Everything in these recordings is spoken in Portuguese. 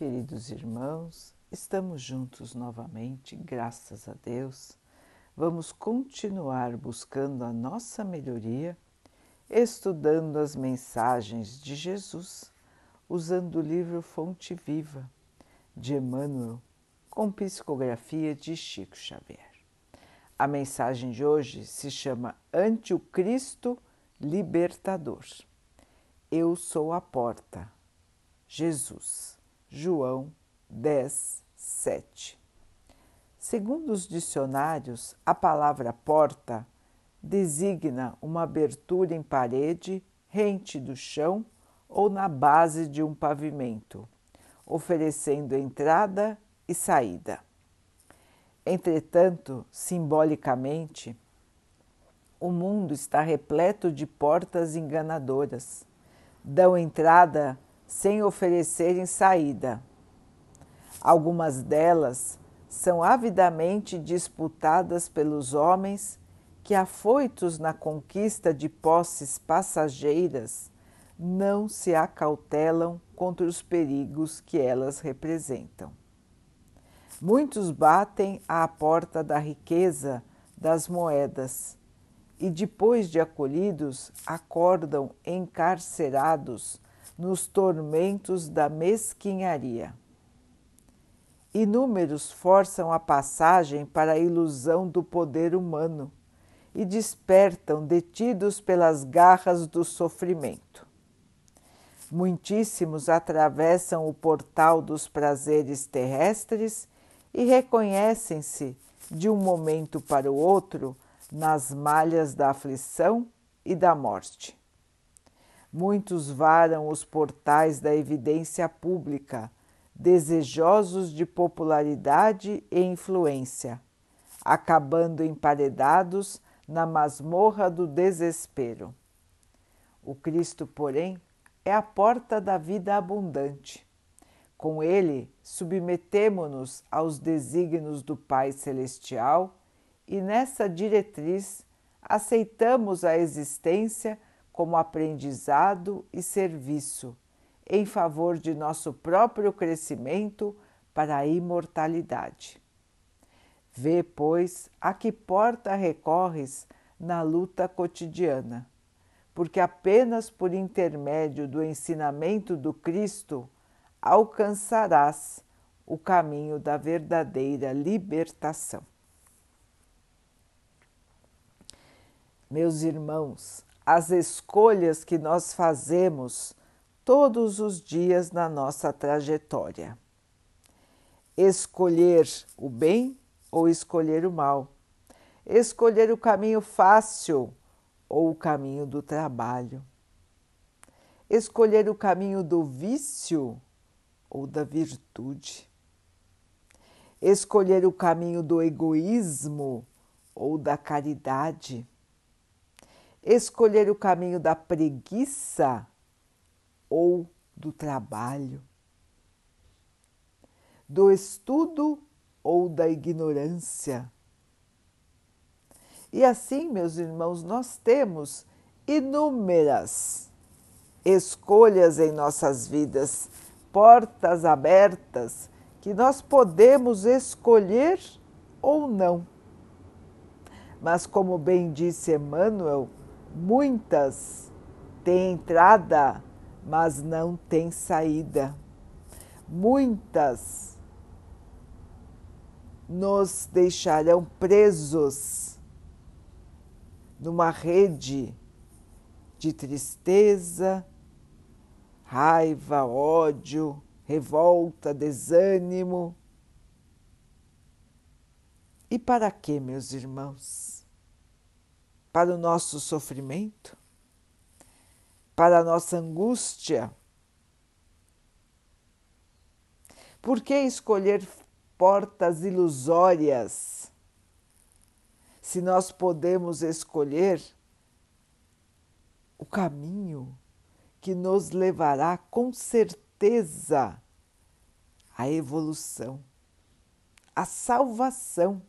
Queridos irmãos, estamos juntos novamente, graças a Deus. Vamos continuar buscando a nossa melhoria, estudando as mensagens de Jesus, usando o livro Fonte Viva de Emmanuel, com psicografia de Chico Xavier. A mensagem de hoje se chama Ante o Cristo Libertador. Eu sou a porta. Jesus. João 10, 7. Segundo os dicionários, a palavra porta designa uma abertura em parede, rente do chão ou na base de um pavimento, oferecendo entrada e saída. Entretanto, simbolicamente, o mundo está repleto de portas enganadoras. Dão entrada sem oferecerem saída. Algumas delas são avidamente disputadas pelos homens que, afoitos na conquista de posses passageiras, não se acautelam contra os perigos que elas representam. Muitos batem à porta da riqueza das moedas e, depois de acolhidos, acordam encarcerados nos tormentos da mesquinharia. Inúmeros forçam a passagem para a ilusão do poder humano e despertam detidos pelas garras do sofrimento. Muitíssimos atravessam o portal dos prazeres terrestres e reconhecem-se, de um momento para o outro, nas malhas da aflição e da morte. Muitos varam os portais da evidência pública, desejosos de popularidade e influência, acabando emparedados na masmorra do desespero. O Cristo, porém, é a porta da vida abundante. Com ele, submetemo-nos aos desígnios do Pai Celestial e, nessa diretriz, aceitamos a existência como aprendizado e serviço em favor de nosso próprio crescimento para a imortalidade. Vê, pois, a que porta recorres na luta cotidiana, porque apenas por intermédio do ensinamento do Cristo alcançarás o caminho da verdadeira libertação. Meus irmãos, as escolhas que nós fazemos todos os dias na nossa trajetória. Escolher o bem ou escolher o mal. Escolher o caminho fácil ou o caminho do trabalho. Escolher o caminho do vício ou da virtude. Escolher o caminho do egoísmo ou da caridade escolher o caminho da preguiça ou do trabalho, do estudo ou da ignorância. E assim, meus irmãos, nós temos inúmeras escolhas em nossas vidas, portas abertas que nós podemos escolher ou não. Mas, como bem disse Emmanuel, Muitas têm entrada, mas não têm saída. Muitas nos deixarão presos numa rede de tristeza, raiva, ódio, revolta, desânimo. E para que, meus irmãos? Para o nosso sofrimento, para a nossa angústia. Por que escolher portas ilusórias se nós podemos escolher o caminho que nos levará com certeza à evolução, à salvação?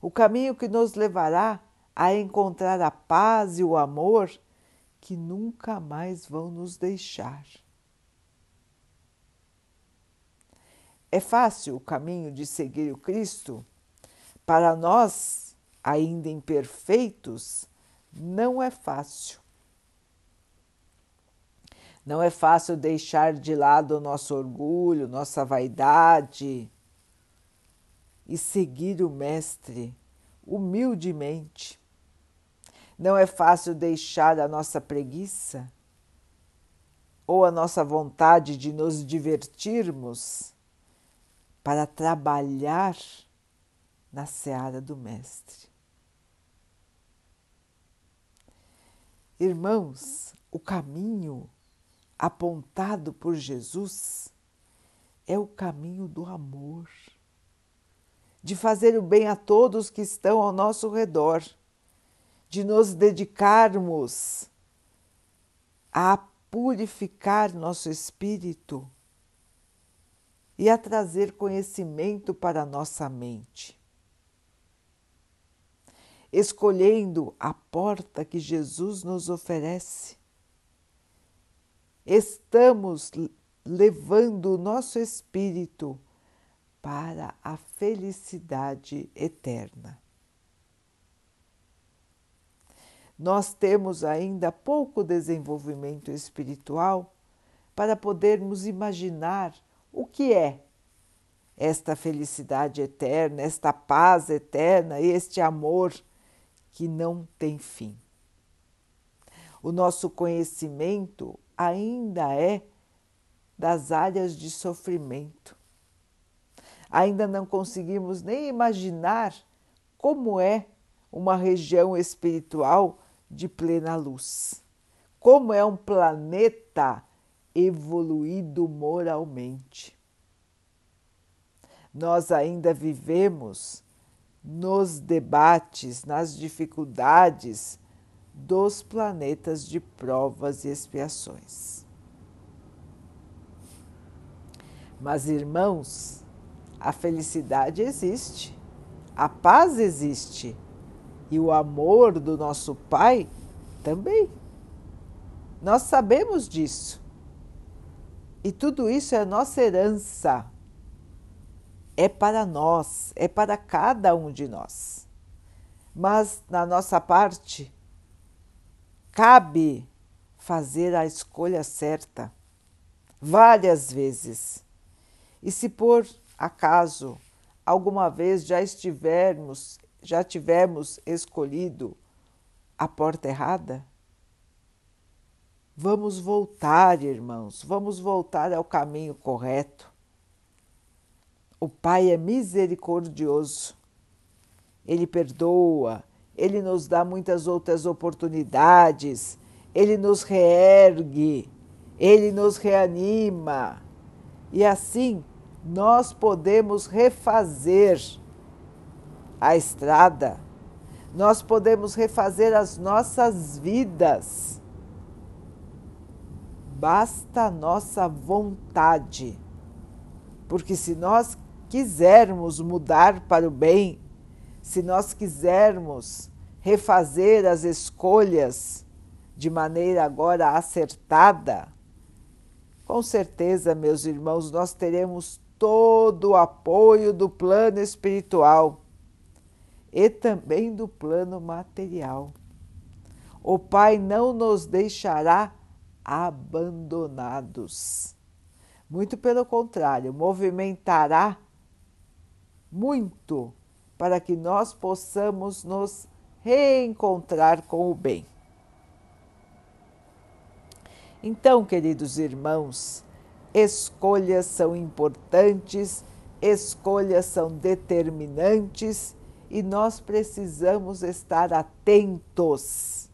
O caminho que nos levará a encontrar a paz e o amor que nunca mais vão nos deixar. É fácil o caminho de seguir o Cristo? Para nós, ainda imperfeitos, não é fácil. Não é fácil deixar de lado o nosso orgulho, nossa vaidade e seguir o Mestre humildemente. Não é fácil deixar a nossa preguiça ou a nossa vontade de nos divertirmos para trabalhar na seara do Mestre. Irmãos, o caminho apontado por Jesus é o caminho do amor, de fazer o bem a todos que estão ao nosso redor, de nos dedicarmos a purificar nosso espírito e a trazer conhecimento para nossa mente. Escolhendo a porta que Jesus nos oferece, estamos levando o nosso espírito para a felicidade eterna. Nós temos ainda pouco desenvolvimento espiritual para podermos imaginar o que é esta felicidade eterna, esta paz eterna, este amor que não tem fim. O nosso conhecimento ainda é das áreas de sofrimento. Ainda não conseguimos nem imaginar como é uma região espiritual de plena luz. Como é um planeta evoluído moralmente. Nós ainda vivemos nos debates, nas dificuldades dos planetas de provas e expiações. Mas, irmãos, a felicidade existe, a paz existe e o amor do nosso Pai também. Nós sabemos disso. E tudo isso é nossa herança. É para nós, é para cada um de nós. Mas na nossa parte, cabe fazer a escolha certa várias vezes. E se por acaso alguma vez já estivermos, já tivermos escolhido a porta errada, vamos voltar, irmãos, vamos voltar ao caminho correto. O Pai é misericordioso, Ele perdoa, ele nos dá muitas outras oportunidades, Ele nos reergue, Ele nos reanima. E assim nós podemos refazer a estrada, nós podemos refazer as nossas vidas. Basta a nossa vontade, porque se nós quisermos mudar para o bem, se nós quisermos refazer as escolhas de maneira agora acertada, com certeza, meus irmãos, nós teremos todo o apoio do plano espiritual e também do plano material. O Pai não nos deixará abandonados. Muito pelo contrário, movimentará muito para que nós possamos nos reencontrar com o bem. Então, queridos irmãos, escolhas são importantes, escolhas são determinantes e nós precisamos estar atentos,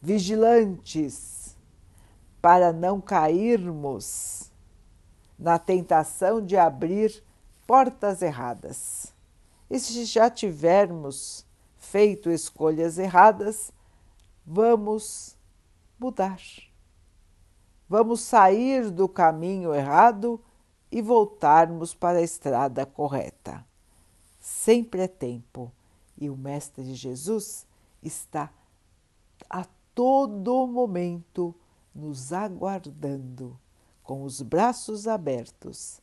vigilantes, para não cairmos na tentação de abrir portas erradas. E se já tivermos feito escolhas erradas, vamos mudar. Vamos sair do caminho errado e voltarmos para a estrada correta. Sempre é tempo e o Mestre Jesus está a todo momento nos aguardando com os braços abertos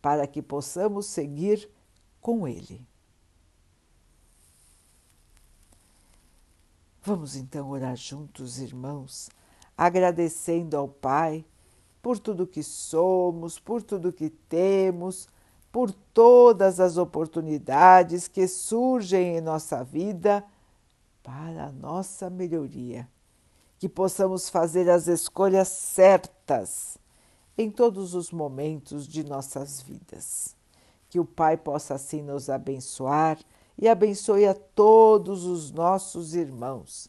para que possamos seguir com Ele. Vamos então orar juntos, irmãos, agradecendo ao Pai por tudo que somos, por tudo que temos, por todas as oportunidades que surgem em nossa vida para a nossa melhoria. Que possamos fazer as escolhas certas em todos os momentos de nossas vidas. Que o Pai possa assim nos abençoar e abençoe a todos os nossos irmãos.